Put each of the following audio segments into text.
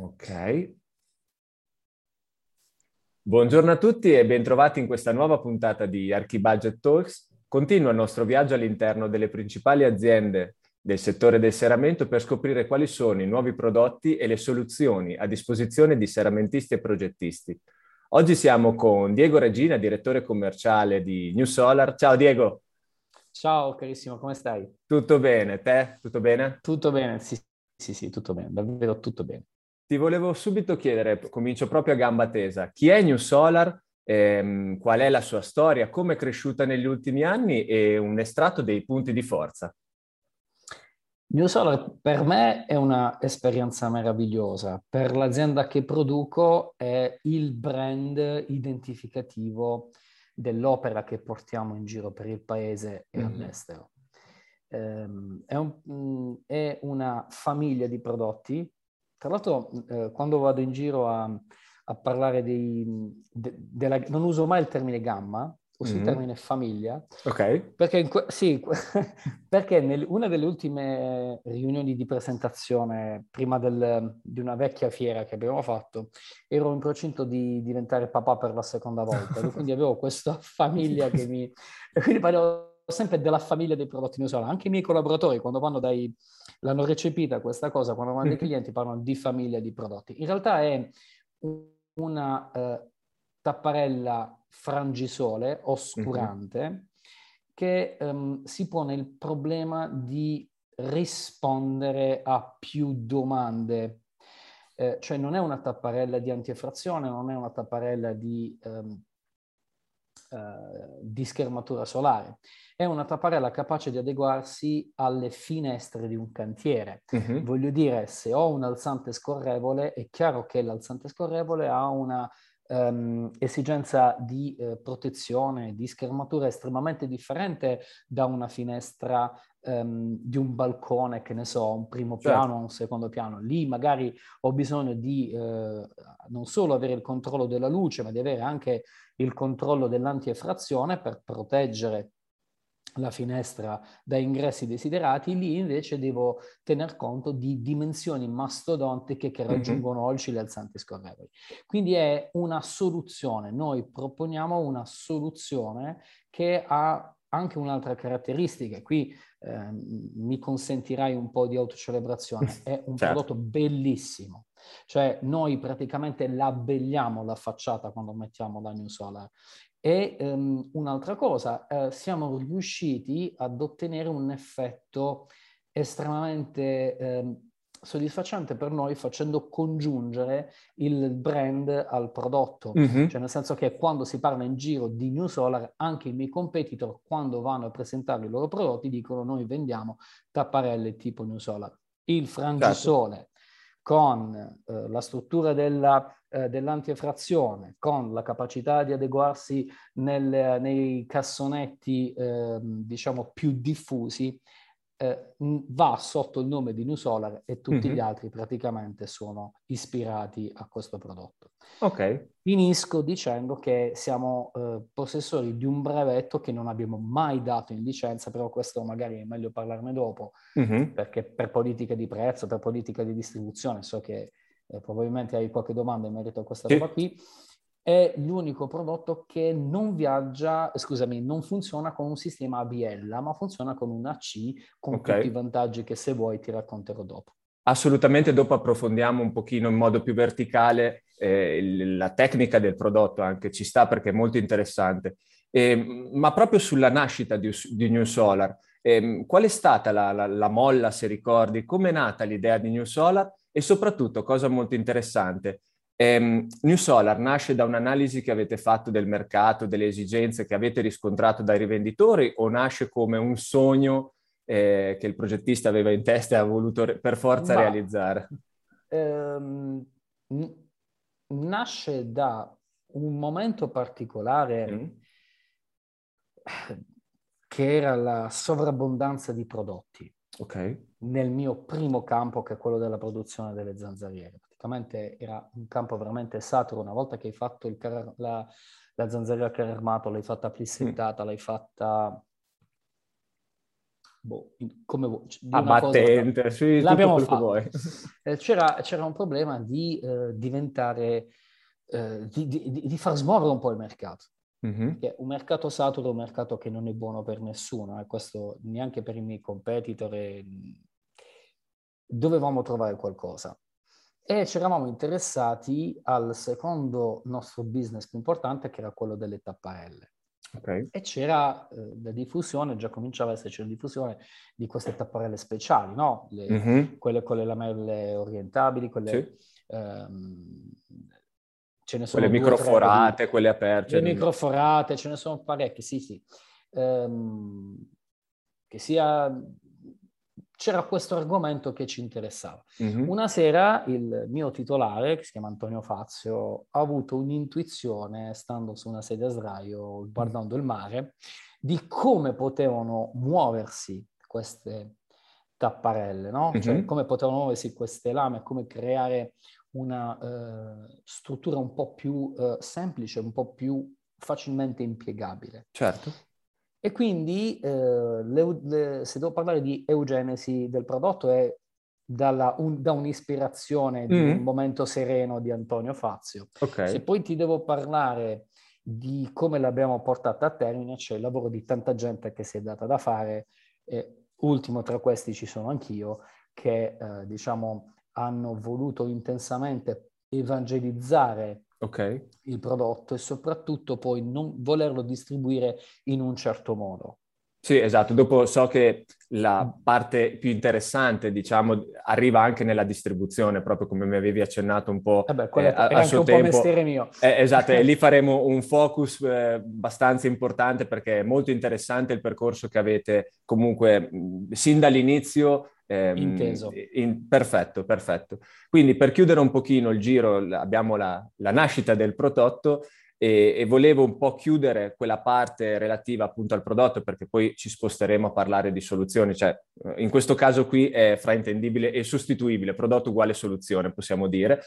Ok. Buongiorno a tutti e bentrovati in questa nuova puntata di Archibudget Talks. Continua il nostro viaggio all'interno delle principali aziende del settore del serramento per scoprire quali sono i nuovi prodotti e le soluzioni a disposizione di serramentisti e progettisti. Oggi siamo con Diego Regina, direttore commerciale di New Solar. Ciao Diego. Ciao carissimo, come stai? Tutto bene, te? Tutto bene? Tutto bene, sì, sì, sì, tutto bene, davvero tutto bene. Ti volevo subito chiedere, comincio proprio a gamba tesa, chi è New Solar, ehm, qual è la sua storia, come è cresciuta negli ultimi anni e un estratto dei punti di forza. New Solar per me è un'esperienza meravigliosa. Per l'azienda che produco è il brand identificativo dell'opera che portiamo in giro per il paese e mm-hmm. all'estero. Um, è, un, um, è, una famiglia di prodotti tra l'altro, eh, quando vado in giro a, a parlare dei, de, della, non uso mai il termine gamma, uso mm-hmm. il termine famiglia. Ok. Perché, sì, perché in una delle ultime riunioni di presentazione, prima del, di una vecchia fiera che abbiamo fatto, ero in procinto di diventare papà per la seconda volta. quindi avevo questa famiglia che mi... E quindi parlo sempre della famiglia dei prodotti New Solar. Anche i miei collaboratori, quando vanno dai... l'hanno recepita questa cosa, quando vanno dai mm. clienti parlano di famiglia di prodotti. In realtà è una uh, tapparella frangisole oscurante mm-hmm. che um, si pone il problema di rispondere a più domande. Eh, cioè non è una tapparella di antieffrazione, non è una tapparella di, um, uh, di schermatura solare è una tapparella capace di adeguarsi alle finestre di un cantiere. Uh-huh. Voglio dire, se ho un alzante scorrevole, è chiaro che l'alzante scorrevole ha una um, esigenza di uh, protezione, di schermatura estremamente differente da una finestra um, di un balcone, che ne so, un primo certo. piano o un secondo piano. Lì magari ho bisogno di uh, non solo avere il controllo della luce, ma di avere anche il controllo dell'antieffrazione per proteggere la finestra da ingressi desiderati, lì invece devo tener conto di dimensioni mastodontiche che raggiungono mm-hmm. oltre le alzanti scorrevoli. Quindi è una soluzione, noi proponiamo una soluzione che ha anche un'altra caratteristica, qui eh, mi consentirai un po' di autocelebrazione, è un certo. prodotto bellissimo, cioè noi praticamente l'abbelliamo la facciata quando mettiamo la New Solar. E um, un'altra cosa, eh, siamo riusciti ad ottenere un effetto estremamente eh, soddisfacente per noi facendo congiungere il brand al prodotto. Mm-hmm. Cioè nel senso che quando si parla in giro di New Solar, anche i miei competitor, quando vanno a presentare i loro prodotti, dicono noi vendiamo tapparelle tipo New Solar. Il frangisole certo. con eh, la struttura della eh, dell'antiefrazione con la capacità di adeguarsi nel, nei cassonetti eh, diciamo più diffusi eh, va sotto il nome di New Solar e tutti mm-hmm. gli altri praticamente sono ispirati a questo prodotto. Ok. Finisco dicendo che siamo eh, possessori di un brevetto che non abbiamo mai dato in licenza, però questo magari è meglio parlarne dopo, mm-hmm. perché per politica di prezzo, per politica di distribuzione, so che eh, probabilmente hai qualche domanda in merito a questa sì. roba qui, è l'unico prodotto che non viaggia, scusami, non funziona con un sistema ABL, ma funziona con un AC, con okay. tutti i vantaggi che se vuoi ti racconterò dopo. Assolutamente, dopo approfondiamo un pochino in modo più verticale eh, la tecnica del prodotto, anche ci sta perché è molto interessante. Eh, ma proprio sulla nascita di, di New Solar, eh, qual è stata la, la, la molla, se ricordi? Come è nata l'idea di New Solar? E soprattutto, cosa molto interessante, ehm, New Solar nasce da un'analisi che avete fatto del mercato, delle esigenze che avete riscontrato dai rivenditori o nasce come un sogno eh, che il progettista aveva in testa e ha voluto re- per forza Ma, realizzare? Ehm, nasce da un momento particolare mm. che era la sovrabbondanza di prodotti. Ok. Nel mio primo campo, che è quello della produzione delle zanzariere. Praticamente era un campo veramente saturo. Una volta che hai fatto car- la, la zanzariera carro armato, l'hai fatta plissettata, mm. l'hai fatta boh, come vuoi. A battente, cosa, sì, l'abbiamo fatto. Eh, c'era, c'era, un problema di eh, diventare, eh, di, di, di, far smuovere un po' il mercato. Mm-hmm. un mercato saturo è un mercato che non è buono per nessuno, e questo neanche per i miei competitor. E... Dovevamo trovare qualcosa. E ci eravamo interessati al secondo nostro business più importante, che era quello delle tapparelle. Okay. E c'era eh, la diffusione, già cominciava ad esserci la diffusione di queste tapparelle speciali, no? Le, mm-hmm. Quelle con le lamelle orientabili, quelle... Sì. Ehm, ce ne sono quelle microforate, di, quelle aperte. Le microforate, ce ne sono parecchie, sì, sì. Ehm, che sia c'era questo argomento che ci interessava. Mm-hmm. Una sera il mio titolare, che si chiama Antonio Fazio, ha avuto un'intuizione, stando su una sedia a sdraio, guardando il mare, di come potevano muoversi queste tapparelle, no? Mm-hmm. Cioè come potevano muoversi queste lame, come creare una uh, struttura un po' più uh, semplice, un po' più facilmente impiegabile. Certo. E quindi eh, le, le, se devo parlare di eugenesi del prodotto è dalla, un, da un'ispirazione di mm. un momento sereno di Antonio Fazio. Okay. Se poi ti devo parlare di come l'abbiamo portata a termine, c'è il lavoro di tanta gente che si è data da fare, e ultimo tra questi ci sono anch'io, che eh, diciamo hanno voluto intensamente evangelizzare okay. il prodotto e soprattutto poi non volerlo distribuire in un certo modo. Sì, esatto. Dopo so che la parte più interessante, diciamo, arriva anche nella distribuzione, proprio come mi avevi accennato un po' beh, eh, a, a suo tempo. mestiere mio. Eh, esatto, e lì faremo un focus eh, abbastanza importante perché è molto interessante il percorso che avete comunque mh, sin dall'inizio Ehm, Inteso. In, perfetto, perfetto. Quindi per chiudere un pochino il giro, abbiamo la, la nascita del prodotto e, e, volevo un po' chiudere quella parte relativa appunto al prodotto perché poi ci sposteremo a parlare di soluzioni, cioè in questo caso qui è fraintendibile e sostituibile, prodotto uguale soluzione possiamo dire.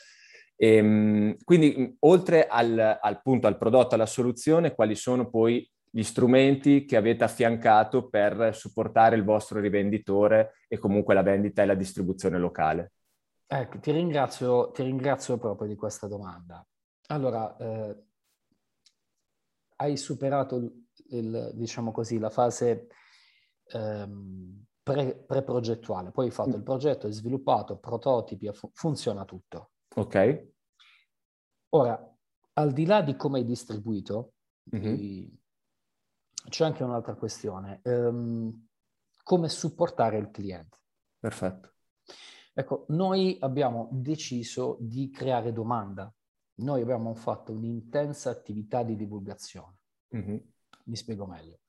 E, ehm, quindi oltre al, al punto, al prodotto, alla soluzione, quali sono poi gli strumenti che avete affiancato per supportare il vostro rivenditore e comunque la vendita e la distribuzione locale? Ecco, ti ringrazio, ti ringrazio proprio di questa domanda. Allora, eh, hai superato il, il, diciamo così, la fase ehm, pre, pre-progettuale, poi hai fatto mm. il progetto, hai sviluppato, prototipi, funziona tutto. Ok. Ora, al di là di come hai distribuito mm-hmm. i, c'è anche un'altra questione. Um, come supportare il cliente? Perfetto. Ecco, noi abbiamo deciso di creare domanda. Noi abbiamo fatto un'intensa attività di divulgazione. Mm-hmm. Mi spiego meglio.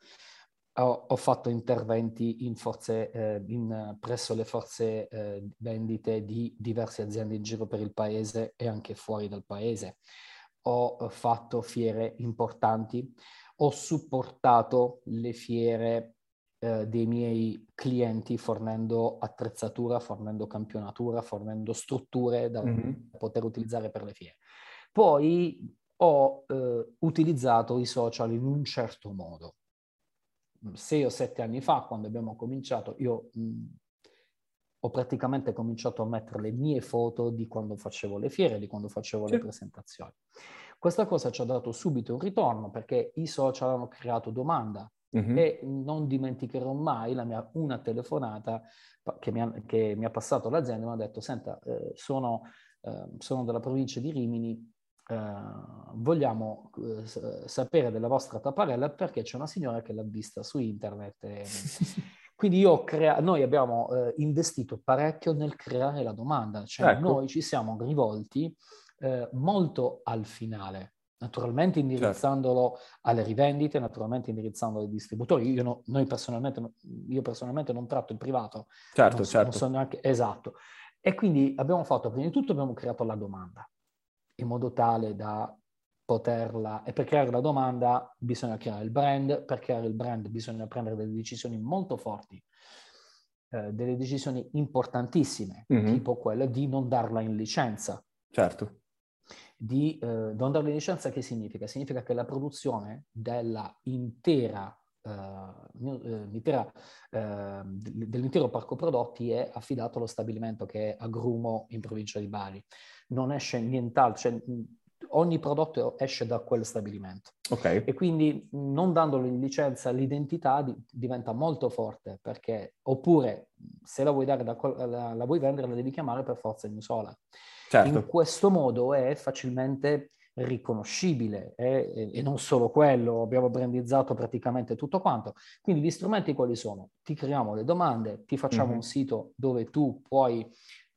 Ho, ho fatto interventi in forze, eh, in, presso le forze eh, vendite di diverse aziende in giro per il paese e anche fuori dal paese. Ho fatto fiere importanti ho supportato le fiere eh, dei miei clienti fornendo attrezzatura, fornendo campionatura, fornendo strutture da mm-hmm. poter utilizzare per le fiere. Poi ho eh, utilizzato i social in un certo modo. Sei o sette anni fa, quando abbiamo cominciato, io mh, ho praticamente cominciato a mettere le mie foto di quando facevo le fiere, di quando facevo sì. le presentazioni. Questa cosa ci ha dato subito un ritorno perché i social hanno creato domanda mm-hmm. e non dimenticherò mai la mia, una telefonata che mi, ha, che mi ha passato l'azienda e mi ha detto, senta, eh, sono, eh, sono, della provincia di Rimini, eh, vogliamo eh, sapere della vostra tapparella perché c'è una signora che l'ha vista su internet. E, quindi io crea- noi abbiamo eh, investito parecchio nel creare la domanda, cioè ecco. noi ci siamo rivolti eh, molto al finale naturalmente indirizzandolo certo. alle rivendite, naturalmente indirizzandolo ai distributori. Io, no, noi personalmente, io personalmente non tratto il privato. Certo, non, certo. Non so neanche, esatto. E quindi abbiamo fatto, prima di tutto abbiamo creato la domanda, in modo tale da poterla... E per creare la domanda bisogna creare il brand, per creare il brand bisogna prendere delle decisioni molto forti, eh, delle decisioni importantissime, mm-hmm. tipo quella di non darla in licenza. Certo di eh, non darle licenza che significa? Significa che la produzione della intera, eh, eh, dell'intero parco prodotti è affidato allo stabilimento che è Agrumo in provincia di Bari. Non esce nient'altro, cioè, ogni prodotto esce da quel stabilimento. Okay. E quindi non dandolo in licenza l'identità di, diventa molto forte perché oppure se la vuoi, dare da, la, la vuoi vendere la devi chiamare per forza New Solar. Certo. In questo modo è facilmente riconoscibile eh, e non solo quello, abbiamo brandizzato praticamente tutto quanto. Quindi gli strumenti quali sono? Ti creiamo le domande, ti facciamo mm-hmm. un sito dove tu puoi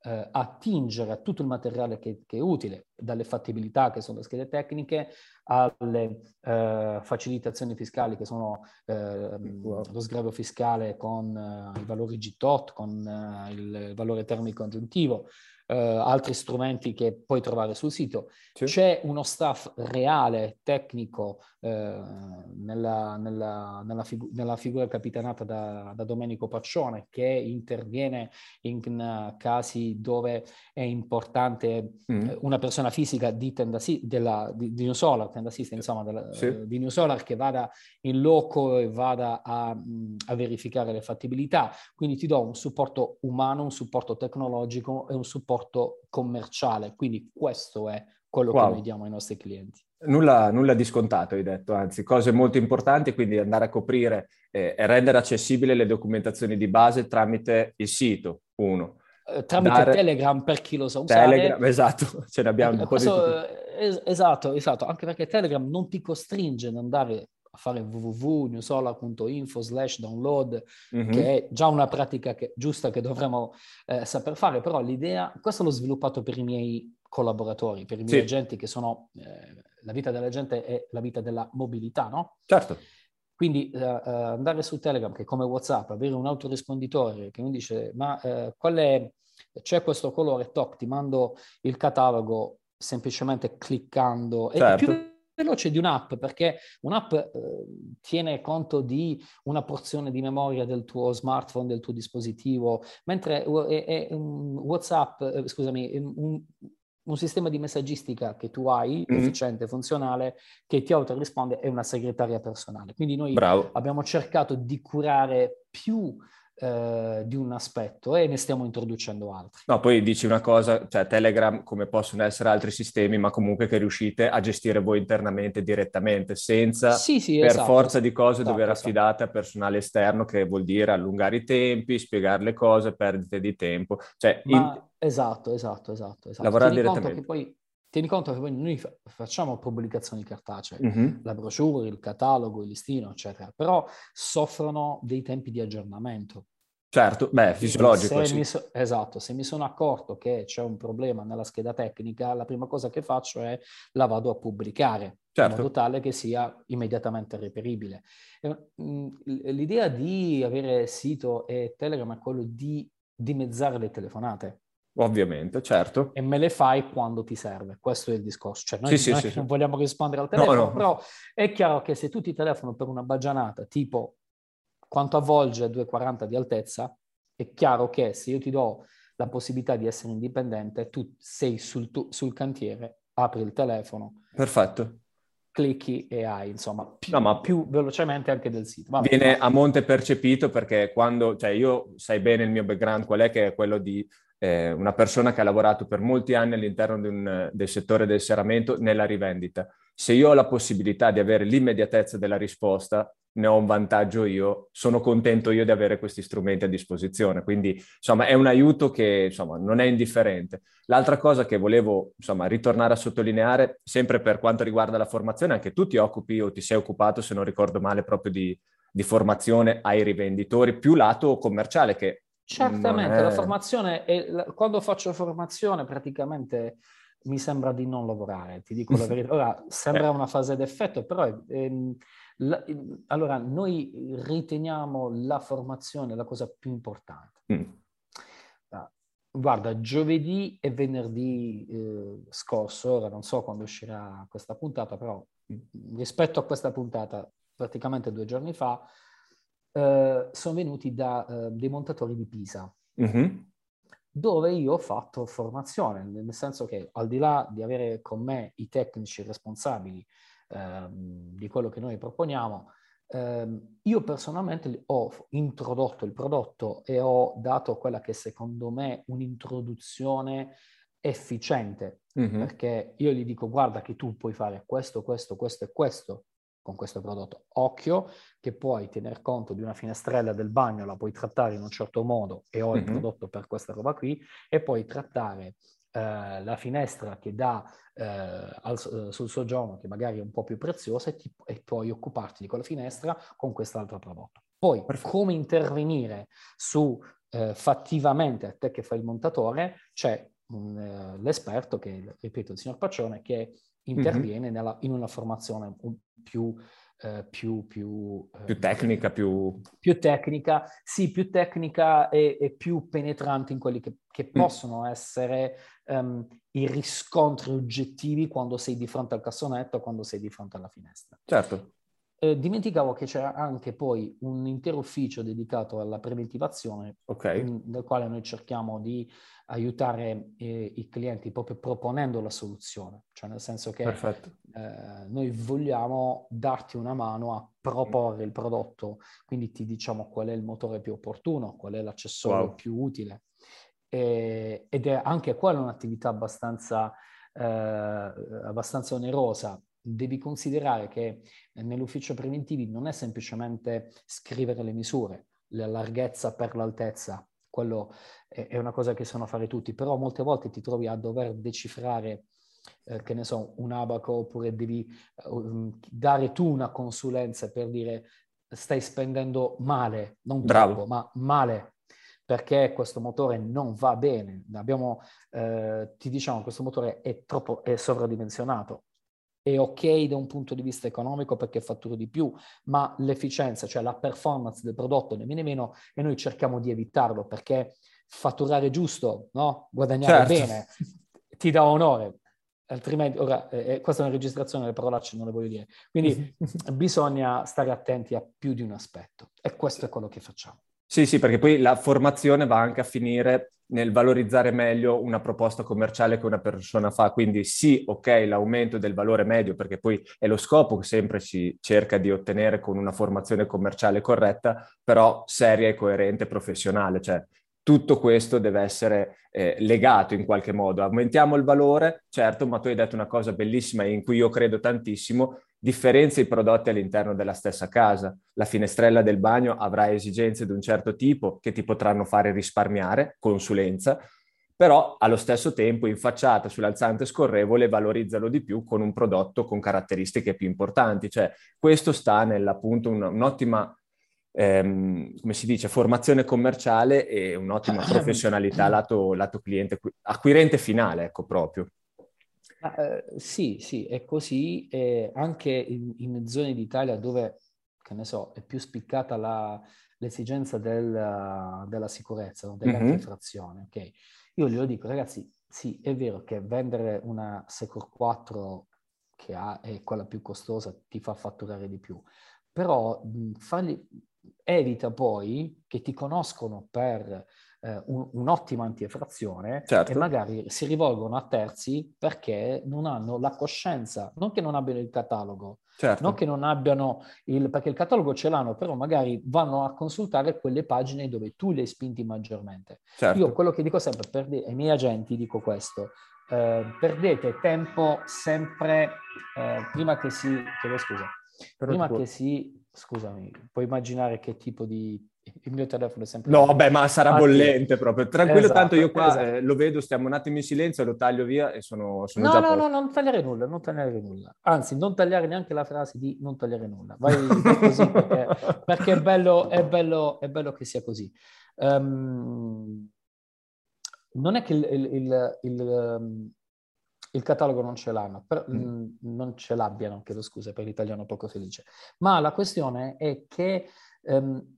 eh, attingere a tutto il materiale che, che, è utile, dalle fattibilità che sono le schede tecniche alle eh, facilitazioni fiscali che sono eh, lo sgravio fiscale con eh, i valori GTOT, con eh, il valore termico aggiuntivo, eh, altri strumenti che puoi trovare sul sito. Sì. C'è uno staff reale, tecnico, nella, nella, nella, figu- nella, figura capitanata da, da, Domenico Paccione, che interviene in uh, casi dove è importante mm. eh, una persona fisica di, tenda, della, di, di New Solar, tenda assist, insomma, della, sì. uh, di New Solar, che vada in loco e vada a, mh, a verificare le fattibilità. Quindi ti do un supporto umano, un supporto tecnologico e un supporto commerciale. Quindi questo è quello wow. che noi diamo ai nostri clienti. Nulla, nulla, di scontato, hai detto, anzi, cose molto importanti, quindi andare a coprire eh, e rendere accessibili le documentazioni di base tramite il sito, uno. Eh, tramite Dare... Telegram per chi lo sa usare. Telegram, esatto, ce ne abbiamo un po' di es- Esatto, esatto, anche perché Telegram non ti costringe ad andare a fare www.newsolar.info slash download, mm-hmm. che è già una pratica che, giusta che dovremmo eh, saper fare, però l'idea, questo l'ho sviluppato per i miei collaboratori, per i miei sì. agenti che sono, eh, la vita della gente è la vita della mobilità, no? Certo. Quindi uh, andare su Telegram, che è come WhatsApp, avere un autorisponditore che mi dice, ma uh, qual è, c'è questo colore, toc, ti mando il catalogo semplicemente cliccando. Certo. E più veloce di un'app perché un'app eh, tiene conto di una porzione di memoria del tuo smartphone, del tuo dispositivo, mentre è, è un WhatsApp, eh, scusami, un, un, sistema di messaggistica che tu hai, mm-hmm. efficiente, funzionale, che ti autorisponde è una segretaria personale. Quindi noi Bravo. abbiamo cercato di curare più eh, di un aspetto e ne stiamo introducendo altri. No, poi dici una cosa, cioè Telegram come possono essere altri sistemi, ma comunque che riuscite a gestire voi internamente direttamente, senza sì, sì, per esatto, forza di cose esatto, dover esatto. affidate a personale esterno, che vuol dire allungare i tempi, spiegare le cose, perdite di tempo. Cioè, ma, in... Esatto, esatto, esatto. esatto. Lavorare direttamente. Poi tieni conto che noi fa- facciamo pubblicazioni cartacee, mm-hmm. la brochure, il catalogo, il listino, eccetera, però soffrono dei tempi di aggiornamento. Certo, beh, fisiologico. Se sì. so- esatto, se mi sono accorto che c'è un problema nella scheda tecnica, la prima cosa che faccio è la vado a pubblicare, certo. in modo tale che sia immediatamente reperibile. Mm, l'idea di avere sito e Telegram è quello di dimezzare le telefonate. Ovviamente, certo. E me le fai quando ti serve, questo è il discorso. Cioè, noi sì, non, sì, sì, non vogliamo rispondere al telefono, no, no. però è chiaro che se tu ti telefono per una baggianata, tipo quanto avvolge 2,40 di altezza, è chiaro che se io ti do la possibilità di essere indipendente, tu sei sul, tu, sul cantiere, apri il telefono. Perfetto clicchi e hai, insomma, più, no, ma più velocemente anche del sito. Vabbè, viene a monte percepito perché quando, cioè io sai bene il mio background qual è che è quello di eh, una persona che ha lavorato per molti anni all'interno un, del settore del serramento nella rivendita. Se io ho la possibilità di avere l'immediatezza della risposta, ne ho un vantaggio io, sono contento io di avere questi strumenti a disposizione. Quindi, insomma, è un aiuto che, insomma, non è indifferente. L'altra cosa che volevo, insomma, ritornare a sottolineare, sempre per quanto riguarda la formazione, anche tu ti occupi o ti sei occupato, se non ricordo male, proprio di, di formazione ai rivenditori, più lato commerciale che... Certamente, è... la formazione, è, quando faccio formazione praticamente mi sembra di non lavorare, ti dico la verità. Ora, sembra una fase d'effetto, però ehm, la, allora noi riteniamo la formazione la cosa più importante. Mm. Uh, guarda, giovedì e venerdì eh, scorso, ora non so quando uscirà questa puntata, però rispetto a questa puntata, praticamente due giorni fa, eh, sono venuti da eh, dei montatori di Pisa. Mm-hmm dove io ho fatto formazione, nel senso che al di là di avere con me i tecnici responsabili ehm, di quello che noi proponiamo, ehm, io personalmente ho introdotto il prodotto e ho dato quella che secondo me un'introduzione efficiente, mm-hmm. perché io gli dico guarda che tu puoi fare questo, questo, questo e questo con questo prodotto. Occhio che puoi tener conto di una finestrella del bagno, la puoi trattare in un certo modo e ho mm-hmm. il prodotto per questa roba qui, e puoi trattare eh, la finestra che dà eh, al, eh, sul soggiorno, che magari è un po' più preziosa, e, ti, e puoi occuparti di quella finestra con quest'altro prodotto. Poi, Perfetto. come intervenire su eh, fattivamente a te che fai il montatore, c'è un, eh, l'esperto, che ripeto il signor Paccione, che interviene mm-hmm. nella, in una formazione più, eh, più, più, eh, più, tecnica, più... più... tecnica, sì, più tecnica e, e più penetrante in quelli che, che mm. possono essere um, i riscontri oggettivi quando sei di fronte al cassonetto, quando sei di fronte alla finestra. Certo. Eh, dimenticavo che c'era anche poi un intero ufficio dedicato alla preventivazione, okay. in, nel quale noi cerchiamo di aiutare eh, i clienti proprio proponendo la soluzione, cioè nel senso che eh, noi vogliamo darti una mano a proporre il prodotto, quindi ti diciamo qual è il motore più opportuno, qual è l'accessorio wow. più utile. E, ed è anche quella un'attività abbastanza, eh, abbastanza onerosa, devi considerare che nell'ufficio preventivi non è semplicemente scrivere le misure, la larghezza per l'altezza, quello è, una cosa che sanno fare tutti, però molte volte ti trovi a dover decifrare, eh, che ne so, un abaco oppure devi uh, dare tu una consulenza per dire stai spendendo male, non Bravo. troppo, ma male, perché questo motore non va bene. Abbiamo, eh, ti diciamo, questo motore è troppo è sovradimensionato, è ok da un punto di vista economico perché fatturo di più, ma l'efficienza, cioè la performance del prodotto ne viene meno e noi cerchiamo di evitarlo perché fatturare giusto, no? guadagnare certo. bene, ti dà onore. Altrimenti, ora, eh, eh questa è una registrazione, le parolacce non le voglio dire. Quindi bisogna stare attenti a più di un aspetto e questo è quello che facciamo. Sì, sì, perché poi la formazione va anche a finire nel valorizzare meglio una proposta commerciale che una persona fa. Quindi sì, ok, l'aumento del valore medio, perché poi è lo scopo che sempre si cerca di ottenere con una formazione commerciale corretta, però seria e coerente, professionale. Cioè, tutto questo deve essere eh, legato in qualche modo. Aumentiamo il valore, certo, ma tu hai detto una cosa bellissima in cui io credo tantissimo, differenzia i prodotti all'interno della stessa casa. La finestrella del bagno avrà esigenze di un certo tipo che ti potranno fare risparmiare, consulenza, però allo stesso tempo in facciata sull'alzante scorrevole valorizzalo di più con un prodotto con caratteristiche più importanti. Cioè, questo sta nell'appunto un, un'ottima, ehm, come si dice, formazione commerciale e un'ottima professionalità lato, lato cliente, acquirente finale, ecco proprio. Uh, sì, sì, è così. Eh, anche in, in, zone d'Italia dove, che ne so, è più spiccata la, l'esigenza del, della sicurezza, no? dell'antifrazione, mm-hmm. ok? Io glielo dico, ragazzi, sì, è vero che vendere una Secure 4 che ha, è quella più costosa ti fa fatturare di più, però mh, fargli, evita poi che ti conoscono per eh, un, un'ottima antieffrazione certo. e magari si rivolgono a terzi perché non hanno la coscienza, non che non abbiano il catalogo, certo. non che non abbiano il... perché il catalogo ce l'hanno, però magari vanno a consultare quelle pagine dove tu le hai spinti maggiormente. Certo. Io quello che dico sempre per de- ai miei agenti dico questo, eh, perdete tempo sempre eh, prima che si... Chiedo scusa. Prima che si scusami, puoi immaginare che tipo di... Il mio telefono è sempre... No, vabbè, ma sarà bollente proprio. Tranquillo, Esatto, tanto io qua esatto. eh, lo vedo, stiamo un attimo in silenzio, lo taglio via e sono, sono No, già no, posto. no, non tagliare nulla, non tagliare nulla. Anzi, non tagliare neanche la frase di non tagliare nulla. Vai, vai così perché, perché è, bello, è, bello, è bello che sia così. Ehm, non è che il, il- il- il, ehm, il catalogo non ce l'hanno, per- Mm. mm, non ce l'abbiano, chiedo scusa per l'italiano poco felice, ma la questione è che ehm,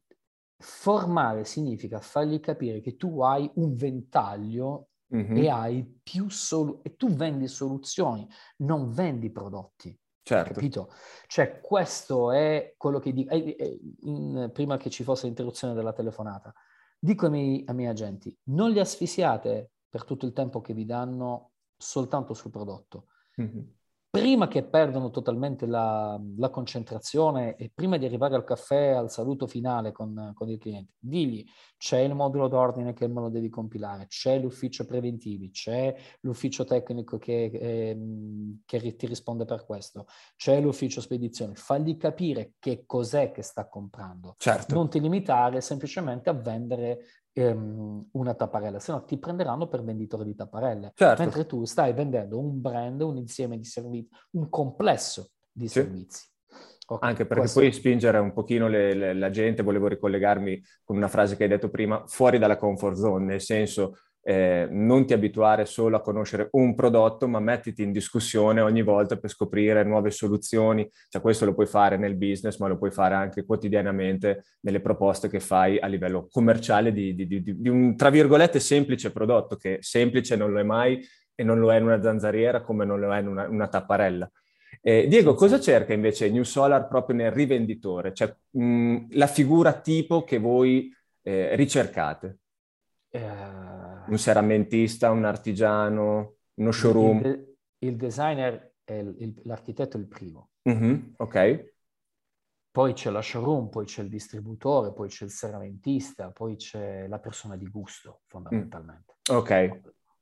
formare significa fargli capire che tu hai un ventaglio Mhm, e hai più solu- e tu vendi soluzioni, non vendi prodotti. certo. Capito? Cioè, questo è quello che dico. eh, eh, in- prima che ci fosse l'interruzione della telefonata, dico ai miei, ai miei agenti: non li asfisiate per tutto il tempo che vi danno soltanto sul prodotto. Mhm. Prima che perdano totalmente la, la concentrazione e prima di arrivare al caffè, al saluto finale con, con il cliente, digli c'è il modulo d'ordine che me lo devi compilare, c'è l'ufficio preventivi, c'è l'ufficio tecnico che, ehm, che ti risponde per questo, c'è l'ufficio spedizione, fagli capire che cos'è che sta comprando. Certo. Non ti limitare semplicemente a vendere ehm, una tapparella, se no ti prenderanno per venditore di tapparelle. Certo. Mentre tu stai vendendo un brand, un insieme di servizi, un complesso di Sì. servizi. Ok, Anche perché questo- poi spingere un pochino le- le- la gente, volevo ricollegarmi con una frase che hai detto prima, fuori dalla comfort zone, nel senso eh, non ti abituare solo a conoscere un prodotto, ma mettiti in discussione ogni volta per scoprire nuove soluzioni. Cioè, questo lo puoi fare nel business, ma lo puoi fare anche quotidianamente nelle proposte che fai a livello commerciale di, di- di- di un, tra virgolette, semplice prodotto, che semplice non lo è mai e non lo è in una zanzariera come non lo è in una, una tapparella. Eh, Diego, cosa cerca invece New Solar proprio nel rivenditore? Cioè, mh, la figura tipo che voi eh, ricercate? Eh, Un seramentista, un artigiano, uno il, showroom? de- il designer, è il- il- l'architetto è il primo. Mhm, ok, Poi c'è la showroom, poi c'è il distributore, poi c'è il seramentista, poi c'è la persona di gusto, fondamentalmente. ok,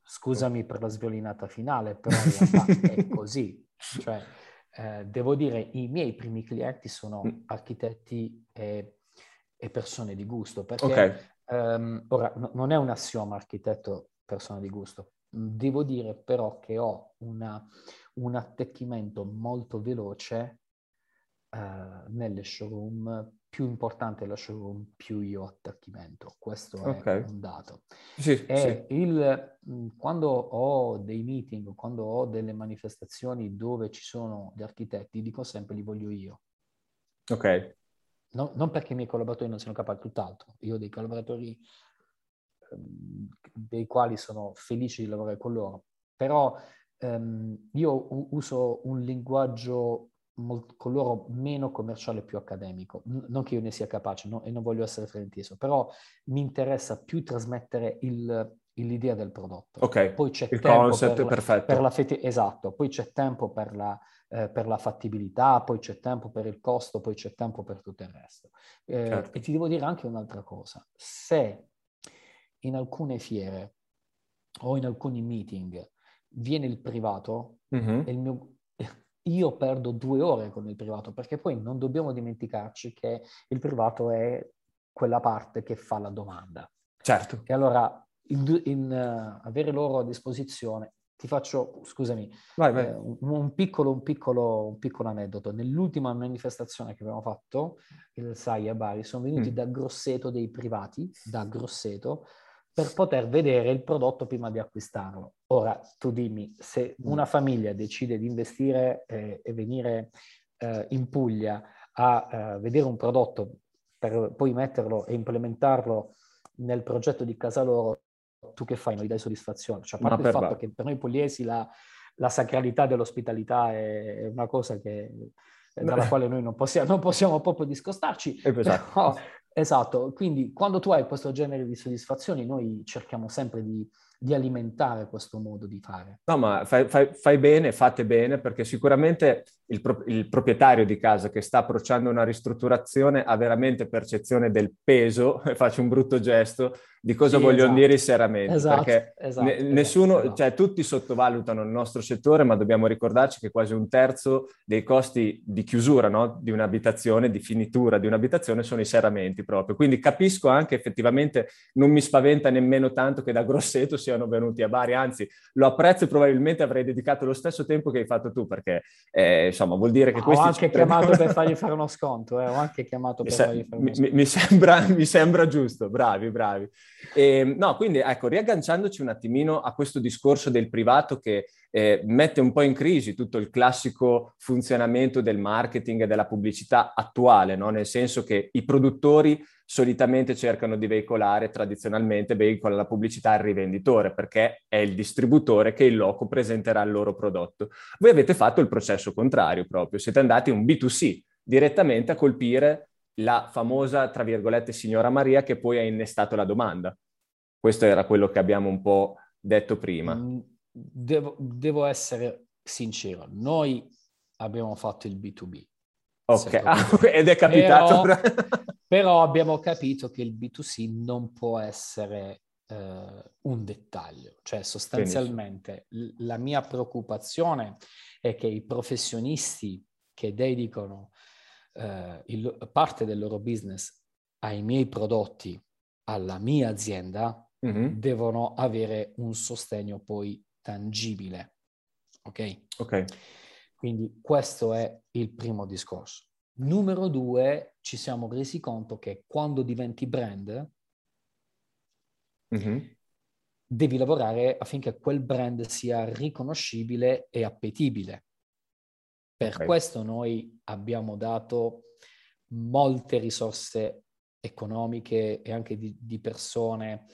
Scusami per la sviolinata finale, però in realtà è così. Cioè, eh, devo dire, i miei primi clienti sono Mm. architetti e, e persone di gusto, perché ok, ehm, ora no- non è un assioma architetto persona di gusto. Devo dire però che ho una- un attecchimento molto veloce eh, nelle showroom, più importante la showroom, più io ho attecchimento. Questo è Ok. un dato. sì, E sì, il, mh, quando ho dei meeting, quando ho delle manifestazioni dove ci sono gli architetti, dico sempre li voglio io. ok, No- non perché i miei collaboratori non siano capaci, tutt'altro. Io ho dei collaboratori ehm, dei quali sono felice di lavorare con loro, però ehm, io uso un linguaggio mol- con loro meno commerciale, più accademico. N- non che io ne sia capace no? e non voglio essere frainteso, però mi interessa più trasmettere il- l'idea del prodotto. ok. Poi c'è Il tempo concept per perfetto. per la feti- esatto, poi c'è tempo per la, eh, per la fattibilità, poi c'è tempo per il costo, poi c'è tempo per tutto il resto. Eh, Certo. E ti devo dire anche un'altra cosa, se in alcune fiere o in alcuni meeting viene il privato, Mhm, e il mio- io perdo due ore con il privato, perché poi non dobbiamo dimenticarci che il privato è quella parte che fa la domanda. Certo, E allora, in, in, eh, avere loro a disposizione, ti faccio, scusami, vai, vai. eh, un, un piccolo, un, piccolo, un piccolo aneddoto. Nell'ultima manifestazione che abbiamo fatto, il SAI a Bari, sono venuti Mm. da Grosseto dei privati, da Grosseto, per poter vedere il prodotto prima di acquistarlo. Ora, tu dimmi, se Mm. una famiglia decide di investire eh, e venire eh, in Puglia a eh, vedere un prodotto per poi metterlo e implementarlo nel progetto di casa loro, tu che fai? Non gli dai soddisfazione. Cioè, a parte il per fatto va- che per noi pugliesi la, la sacralità dell'ospitalità è è una cosa che, eh, dalla quale noi non possiamo, non possiamo proprio discostarci. Esatto. Però, esatto, quindi quando tu hai questo genere di soddisfazioni, noi cerchiamo sempre di, di alimentare questo modo di fare. No, ma fai, fai, fai bene, fate bene, perché sicuramente il, pro, il, proprietario di casa che sta approcciando una ristrutturazione ha veramente percezione del peso, faccio un brutto gesto, di cosa sì, vogliono esatto. dire i serramenti. Esatto, perché esatto, ne, nessuno, esatto. cioè tutti sottovalutano il nostro settore, ma dobbiamo ricordarci che quasi un terzo dei costi di chiusura no? di un'abitazione, di finitura di un'abitazione, sono i serramenti proprio. Quindi capisco anche effettivamente, non mi spaventa nemmeno tanto che da Grosseto siano venuti a Bari, anzi lo apprezzo e probabilmente avrei dedicato lo stesso tempo che hai fatto tu, perché eh, insomma vuol dire che ho questi... Ho anche chiamato per fargli fare uno sconto, eh. ho anche chiamato per mi fargli fare uno sconto. Mi, mi, sembra, mi sembra giusto, bravi, bravi. E, ehm, no, quindi ecco, riagganciandoci un attimino a questo discorso del privato che eh, mette un po' in crisi tutto il classico funzionamento del marketing e della pubblicità attuale, no? nel senso che i produttori solitamente cercano di veicolare, tradizionalmente veicola la pubblicità al rivenditore perché è il distributore che in loco presenterà il loro prodotto. Voi avete fatto il processo contrario proprio, siete andati un B2C direttamente a colpire la famosa, tra virgolette, signora Maria che poi ha innestato la domanda. Questo era quello che abbiamo un po' detto prima. Mm, devo, devo essere sincero, noi abbiamo fatto il B2B. Ok, ah, ed è capitato. Però, però, abbiamo capito che il B2C non può essere eh, un dettaglio, cioè sostanzialmente l- la mia preoccupazione è che i professionisti che dedicano eh, il, parte del loro business ai miei prodotti, alla mia azienda, mm-hmm. devono avere un sostegno poi tangibile. Ok? Ok. Quindi questo è il primo discorso. Numero due, ci siamo resi conto che quando diventi brand, mm-hmm. devi lavorare affinché quel brand sia riconoscibile e appetibile. Per okay. questo noi abbiamo dato molte risorse economiche e anche di, di persone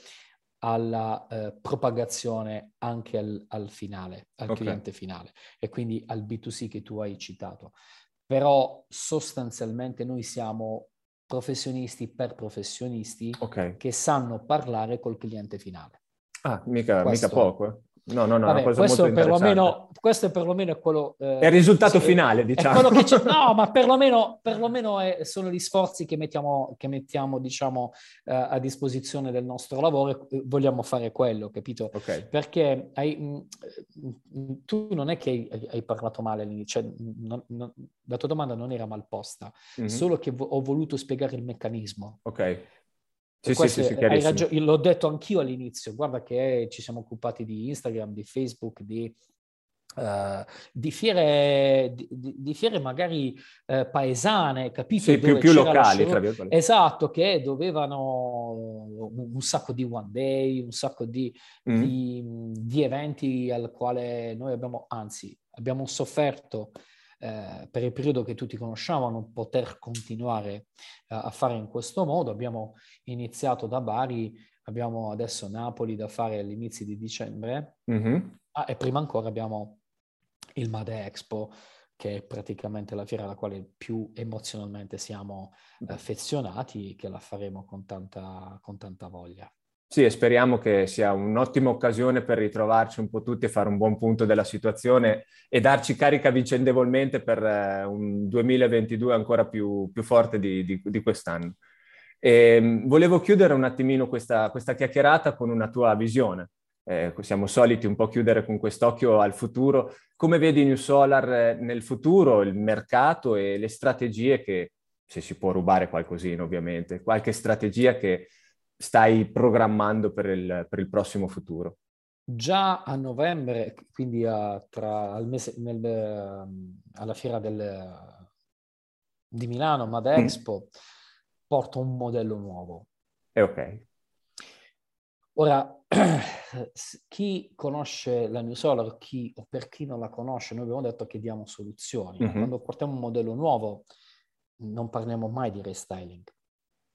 alla eh, propagazione anche al, al finale, al okay. cliente finale e quindi al B2C che tu hai citato. Però sostanzialmente noi siamo professionisti per professionisti okay. che sanno parlare col cliente finale. Ah, mica, mica poco. Eh. No, no, no, Vabbè, questo, perlomeno, questo è perlomeno quello... Eh, è il risultato è, finale, diciamo. no, ma perlomeno, perlomeno è, sono gli sforzi che mettiamo, che mettiamo diciamo, eh, a disposizione del nostro lavoro e vogliamo fare quello, capito? Okay. Perché hai, mh, mm, tu non è che hai, hai parlato male all'inizio, cioè, non, non, la tua domanda non era mal posta, mm-hmm. solo che vo- ho voluto spiegare il meccanismo. Ok. Sì, sì, sì, sì ragione, l'ho detto anch'io all'inizio, guarda che ci siamo occupati di Instagram, di Facebook, di, uh, di, fiere, di, di, fiere, magari uh, paesane, capito? Sì, più, più locali, tra virgolette. Esatto, che dovevano un, un, sacco di one day, un sacco di, mm. di eventi al quale noi abbiamo, anzi, abbiamo sofferto eh, per il periodo che tutti conosciamo, poter continuare eh, a fare in questo modo. Abbiamo iniziato da Bari, abbiamo adesso Napoli da fare all'inizio di dicembre mm-hmm. ah, e prima ancora abbiamo il Made Expo che è praticamente la fiera alla quale più emozionalmente siamo affezionati, che la faremo con tanta, con tanta voglia. Sì, e speriamo che sia un'ottima occasione per ritrovarci un po' tutti e fare un buon punto della situazione e darci carica vicendevolmente per eh, un 2022 ancora più, più forte di, di, di quest'anno. E, ehm, volevo chiudere un attimino questa, questa chiacchierata con una tua visione. Eh, siamo soliti un po' chiudere con quest'occhio al futuro. Come vedi New Solar eh, nel futuro, il mercato e le strategie che, se si può rubare qualcosina ovviamente, qualche strategia che stai programmando per il, per il prossimo futuro? Già a novembre, quindi a, tra, al mese, nel, alla fiera del, di Milano, Mad mm. Expo, porto un modello nuovo. È ok. Ora, chi conosce la New Solar, chi, o per chi non la conosce, noi abbiamo detto che diamo soluzioni. Mm-hmm. Quando portiamo un modello nuovo, non parliamo mai di restyling.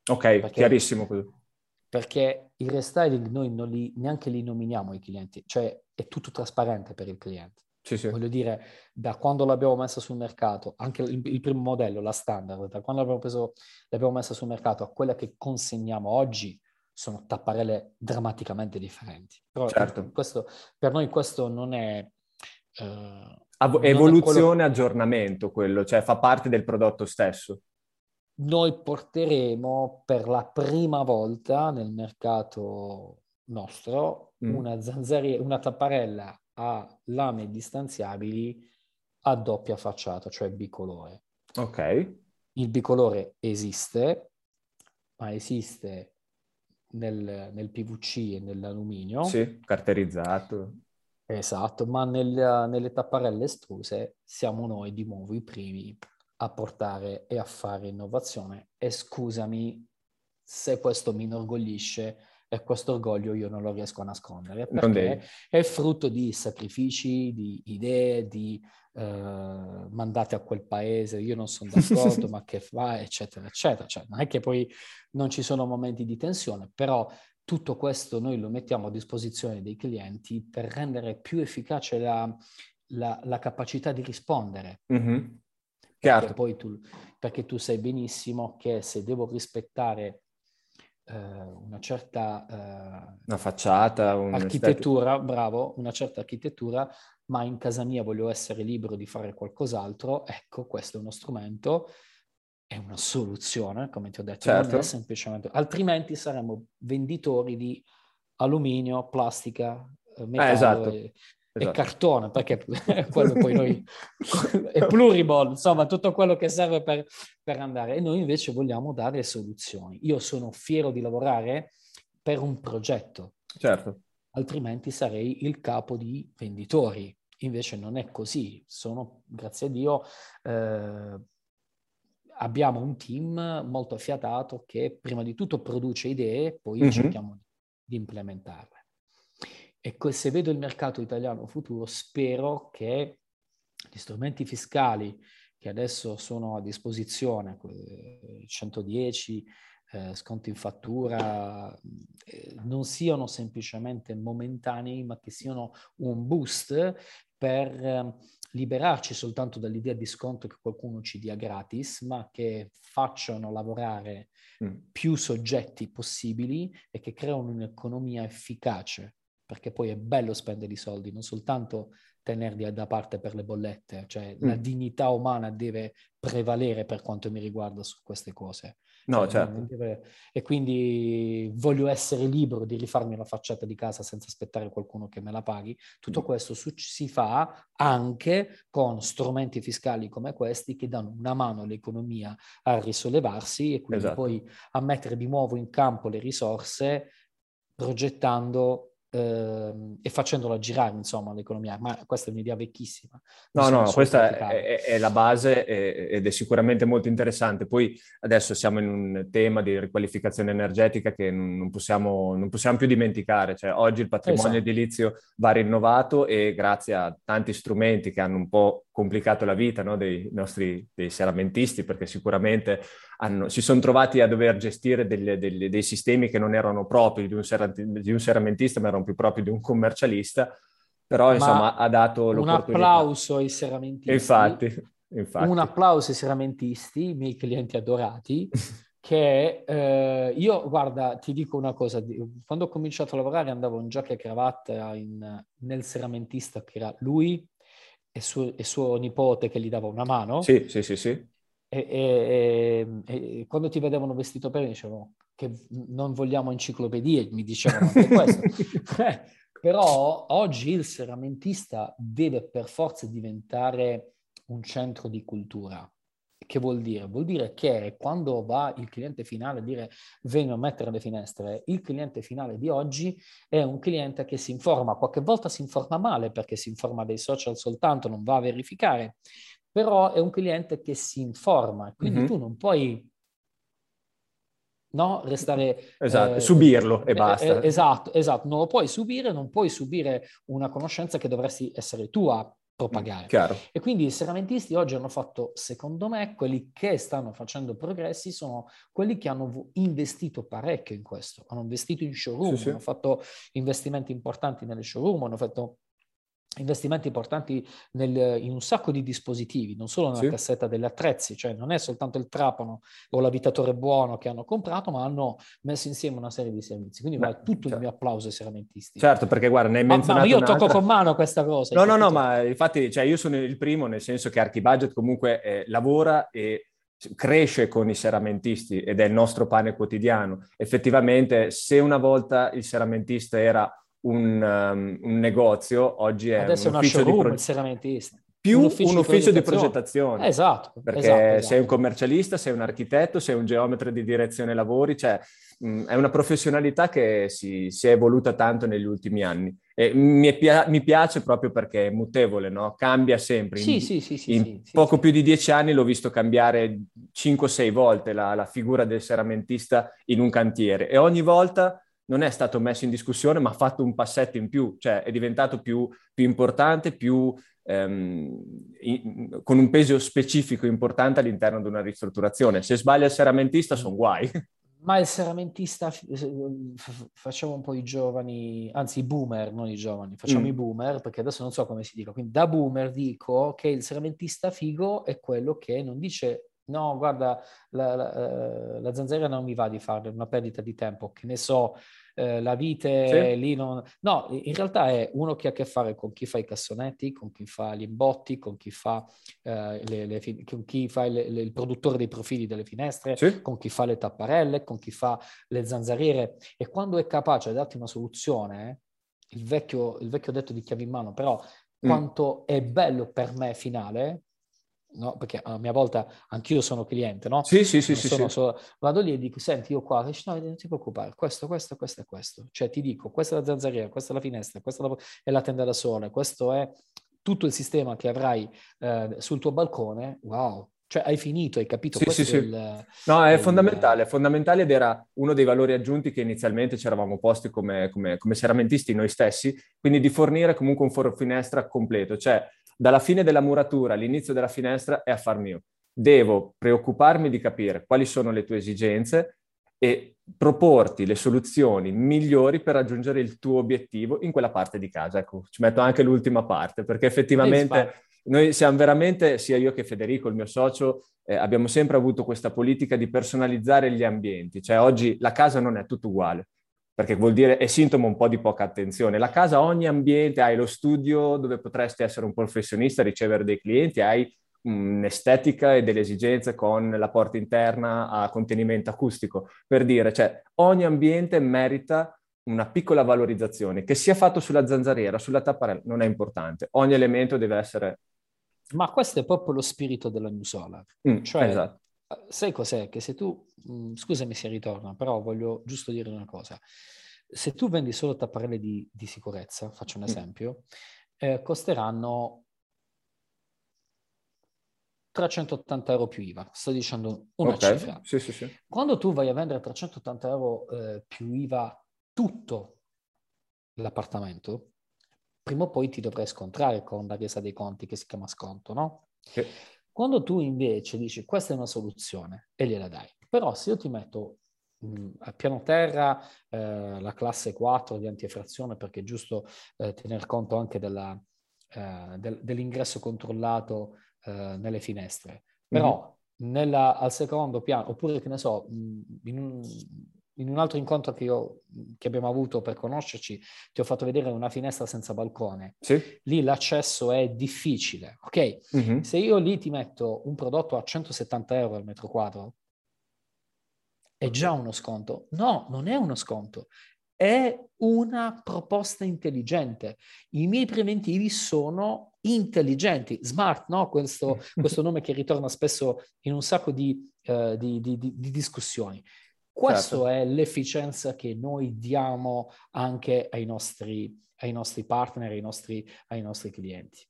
Ok, chiarissimo quello perché il restyling noi non li, neanche li nominiamo ai clienti, cioè è tutto trasparente per il cliente. Sì, sì. Voglio dire, da quando l'abbiamo messa sul mercato, anche il, il, primo modello, la standard, da quando l'abbiamo, preso, l'abbiamo messa sul mercato a quella che consegniamo oggi, sono tapparelle drammaticamente differenti. Però certo. questo, per noi questo non è... Uh, Evoluzione, quello... aggiornamento quello, cioè fa parte del prodotto stesso. Noi porteremo per la prima volta nel mercato nostro mm. una zanzariera, una tapparella a lame distanziabili a doppia facciata, cioè bicolore. Ok. Il bicolore esiste, ma esiste nel, nel PVC e nell'alluminio. Sì, carterizzato. Esatto, ma nel, nelle tapparelle estruse siamo noi di nuovo i primi a portare e a fare innovazione. E scusami se questo mi inorgoglisce, e questo orgoglio io non lo riesco a nascondere perché è frutto di sacrifici, di idee, di uh, mandate a quel paese, io non sono d'accordo, ma che fa, eccetera, eccetera. Cioè, non è che poi non ci sono momenti di tensione, però tutto questo noi lo mettiamo a disposizione dei clienti per rendere più efficace la, la, la capacità di rispondere. Mm-hmm. Perché, poi tu, perché tu sai benissimo che se devo rispettare eh, una certa eh, una facciata, un architettura, stati... bravo, una certa architettura, ma in casa mia voglio essere libero di fare qualcos'altro, ecco, questo è uno strumento, è una soluzione, come ti ho detto, certo. non è semplicemente... Altrimenti saremmo venditori di alluminio, plastica, eh, metallo, eh, esatto. e, esatto. e cartone, perché quello poi noi è pluriball, insomma, tutto quello che serve per, per andare. E noi invece vogliamo dare soluzioni. Io sono fiero di lavorare per un progetto. Certo. Altrimenti sarei il capo di venditori. Invece non è così. Sono, grazie a Dio, eh, abbiamo un team molto affiatato che prima di tutto produce idee, poi mm-hmm. cerchiamo di implementarle. E se vedo il mercato italiano futuro, spero che gli strumenti fiscali che adesso sono a disposizione, 110, eh, sconto in fattura, eh, non siano semplicemente momentanei, ma che siano un boost per eh, liberarci soltanto dall'idea di sconto che qualcuno ci dia gratis, ma che facciano lavorare mm. più soggetti possibili e che creano un'economia efficace perché poi è bello spendere i soldi, non soltanto tenerli da parte per le bollette, cioè mm. la dignità umana deve prevalere per quanto mi riguarda su queste cose. No, cioè, certo. Deve... E quindi voglio essere libero di rifarmi la facciata di casa senza aspettare qualcuno che me la paghi. Tutto mm. questo su- si fa anche con strumenti fiscali come questi che danno una mano all'economia a risollevarsi e quindi esatto. poi a mettere di nuovo in campo le risorse progettando ehm, e facendola girare, insomma, l'economia. Ma questa è un'idea vecchissima. No, no, questa è, è, è, la base ed è sicuramente molto interessante. Poi adesso siamo in un tema di riqualificazione energetica che non possiamo, non possiamo più dimenticare. Cioè, oggi il patrimonio esatto. edilizio va rinnovato e grazie a tanti strumenti che hanno un po' complicato la vita no, dei nostri dei seramentisti, perché sicuramente hanno, si sono trovati a dover gestire delle, delle, dei sistemi che non erano propri di un, di un seramentista, ma erano più propri di un commercialista, però insomma ha dato l'opportunità. Un applauso ai seramentisti. Infatti, infatti. Un applauso ai seramentisti, i miei clienti adorati, che eh, io, guarda, ti dico una cosa, quando ho cominciato a lavorare andavo in giacca e cravatta in, nel seramentista che era lui e suo, e suo nipote che gli dava una mano. Sì, sì, sì, sì. E, e, e, quando ti vedevano vestito bene dicevano che non vogliamo enciclopedie, mi dicevano anche questo. Però oggi il seramentista deve per forza diventare un centro di cultura. Che vuol dire? Vuol dire che quando va il cliente finale a dire vengo a mettere le finestre, il cliente finale di oggi è un cliente che si informa, qualche volta si informa male perché si informa dei social soltanto, non va a verificare, però è un cliente che si informa, quindi mm-hmm. tu non puoi no? restare... Esatto, eh, subirlo e eh, basta. Eh, esatto, esatto, non lo puoi subire, non puoi subire una conoscenza che dovresti essere tu a propagare. Chiaro. E quindi i seramentisti oggi hanno fatto, secondo me, quelli che stanno facendo progressi sono quelli che hanno investito parecchio in questo, hanno investito in showroom, sì, sì. hanno fatto investimenti importanti nelle showroom, hanno fatto investimenti importanti nel, in un sacco di dispositivi, non solo nella sì. cassetta degli attrezzi, cioè non è soltanto il trapano o l'abitatore buono che hanno comprato, ma hanno messo insieme una serie di servizi. Quindi Beh, va tutto certo. il mio applauso ai seramentisti. Certo, perché guarda, ne hai menzionato Ma, ma io tocco con mano questa cosa. No, no, no, ma infatti cioè, io sono il primo, nel senso che Archibudget comunque eh, lavora e cresce con i seramentisti ed è il nostro pane quotidiano. Effettivamente, se una volta il seramentista era un, um, un negozio, oggi è Adesso un ufficio showroom, di pro... il seramentista. Più un ufficio, un ufficio di, progettazione. di progettazione. Esatto. Perché esatto, esatto. sei un commercialista, sei un architetto, sei un geometra di direzione lavori, cioè mh, è una professionalità che si, si, è evoluta tanto negli ultimi anni. E mi, pia- mi piace proprio perché è mutevole, no? cambia sempre. Sì, in, sì, sì, sì, in sì, poco sì. più di dieci anni l'ho visto cambiare 5-6 volte la, la figura del seramentista in un cantiere e ogni volta non è stato messo in discussione, ma ha fatto un passetto in più, cioè è diventato più, più importante, più, ehm, in, con un peso specifico importante all'interno di una ristrutturazione. Se sbaglia il seramentista sono guai. Ma il seramentista, facciamo un po' i giovani, anzi i boomer, non i giovani, facciamo mm. i boomer, perché adesso non so come si dica. Quindi da boomer dico che il seramentista figo è quello che non dice no, guarda, la, la, eh, la zanzara non mi va di fare una perdita di tempo, che ne so, eh, la vite sì. lì non... No, in realtà è uno che ha a che fare con chi fa i cassonetti, con chi fa gli imbotti, con chi fa, eh, le, le, con chi fa le, il produttore dei profili delle finestre, sì. con chi fa le tapparelle, con chi fa le zanzariere e quando è capace di darti una soluzione, il vecchio, il vecchio detto di chiavi in mano, però mm. quanto è bello per me finale, no? perché a mia volta anch'io sono cliente, no? Sì, sì, sì, sì, sì. Solo... Vado lì e dico, senti, io qua, no, non ti preoccupare, questo, questo, questo e questo. Cioè ti dico, questa è la zanzariera, questa è la finestra, questa è la tenda da sole, questo è tutto il sistema che avrai eh, sul tuo balcone, wow, cioè hai finito, hai capito? Sì, sì, sì. Il, no, è il... fondamentale, è fondamentale ed era uno dei valori aggiunti che inizialmente ci eravamo posti come, come, come seramentisti noi stessi, quindi di fornire comunque un foro finestra completo, cioè dalla fine della muratura all'inizio della finestra è affar mio. Devo preoccuparmi di capire quali sono le tue esigenze e proporti le soluzioni migliori per raggiungere il tuo obiettivo in quella parte di casa. Ecco, ci metto anche l'ultima parte, perché effettivamente noi siamo veramente, sia io che Federico, il mio socio, eh, abbiamo sempre avuto questa politica di personalizzare gli ambienti. Cioè oggi la casa non è tutto uguale perché vuol dire è sintomo un po' di poca attenzione. La casa, ogni ambiente, hai lo studio dove potresti essere un professionista, ricevere dei clienti, hai un'estetica e delle esigenze con la porta interna a contenimento acustico. Per dire, cioè, ogni ambiente merita una piccola valorizzazione, che sia fatto sulla zanzariera, sulla tapparella, non è importante. Ogni elemento deve essere... Ma questo è proprio lo spirito della New Solar. Mm, cioè, esatto. Sai cos'è? Che se tu mh, scusami se ritorna, però voglio giusto dire una cosa. Se tu vendi solo tapparelle di, di sicurezza, faccio un mm. esempio, eh, costeranno 380 euro più IVA, sto dicendo una okay. cifra. Sì, sì, sì. Quando tu vai a vendere 380 euro eh, più IVA tutto l'appartamento, prima o poi ti dovrai scontrare con la resa dei conti che si chiama sconto, no? Sì. Quando tu invece dici questa è una soluzione e gliela dai, però se io ti metto mh, a piano terra eh, la classe 4 di antieffrazione, perché è giusto eh, tener conto anche della, eh, del, dell'ingresso controllato eh, nelle finestre, però mm-hmm. nella, al secondo piano, oppure che ne so, mh, in un, in un altro incontro che, io, che, abbiamo avuto per conoscerci, ti ho fatto vedere una finestra senza balcone. Sì. Lì l'accesso è difficile, ok? Mm-hmm. Se io lì ti metto un prodotto a 170 euro al metro quadro, è già uno sconto. No, non è uno sconto, è una proposta intelligente. I miei preventivi sono intelligenti, smart, no? Questo, questo nome che ritorna spesso in un sacco di, uh, di, di, di discussioni. Questo certo. è l'efficienza che noi diamo anche ai nostri, ai nostri partner, ai nostri, ai nostri clienti.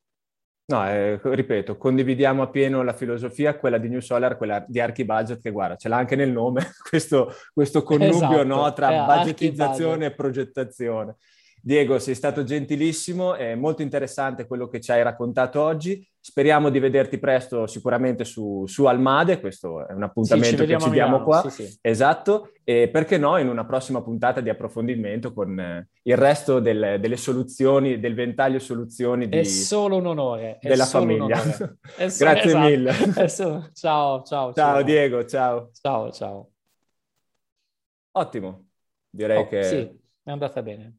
No, eh, ripeto, condividiamo appieno la filosofia, quella di New Solar, quella di Archibudget, che guarda, ce l'ha anche nel nome, questo, questo connubio esatto, no, tra budgetizzazione e progettazione. Diego, sei stato gentilissimo, è molto interessante quello che ci hai raccontato oggi. Speriamo di vederti presto sicuramente su, su Almade, questo è un appuntamento sì, che ci diamo qua. Sì, sì. Esatto, e perché no in una prossima puntata di approfondimento con eh, il resto del, delle soluzioni, del ventaglio soluzioni di, È solo un onore. della famiglia. Un Grazie esatto. mille. Solo... Ciao, ciao. Ciao, ciao Diego, ciao. Ciao, ciao. Ottimo, direi oh, che... Sì, è andata bene.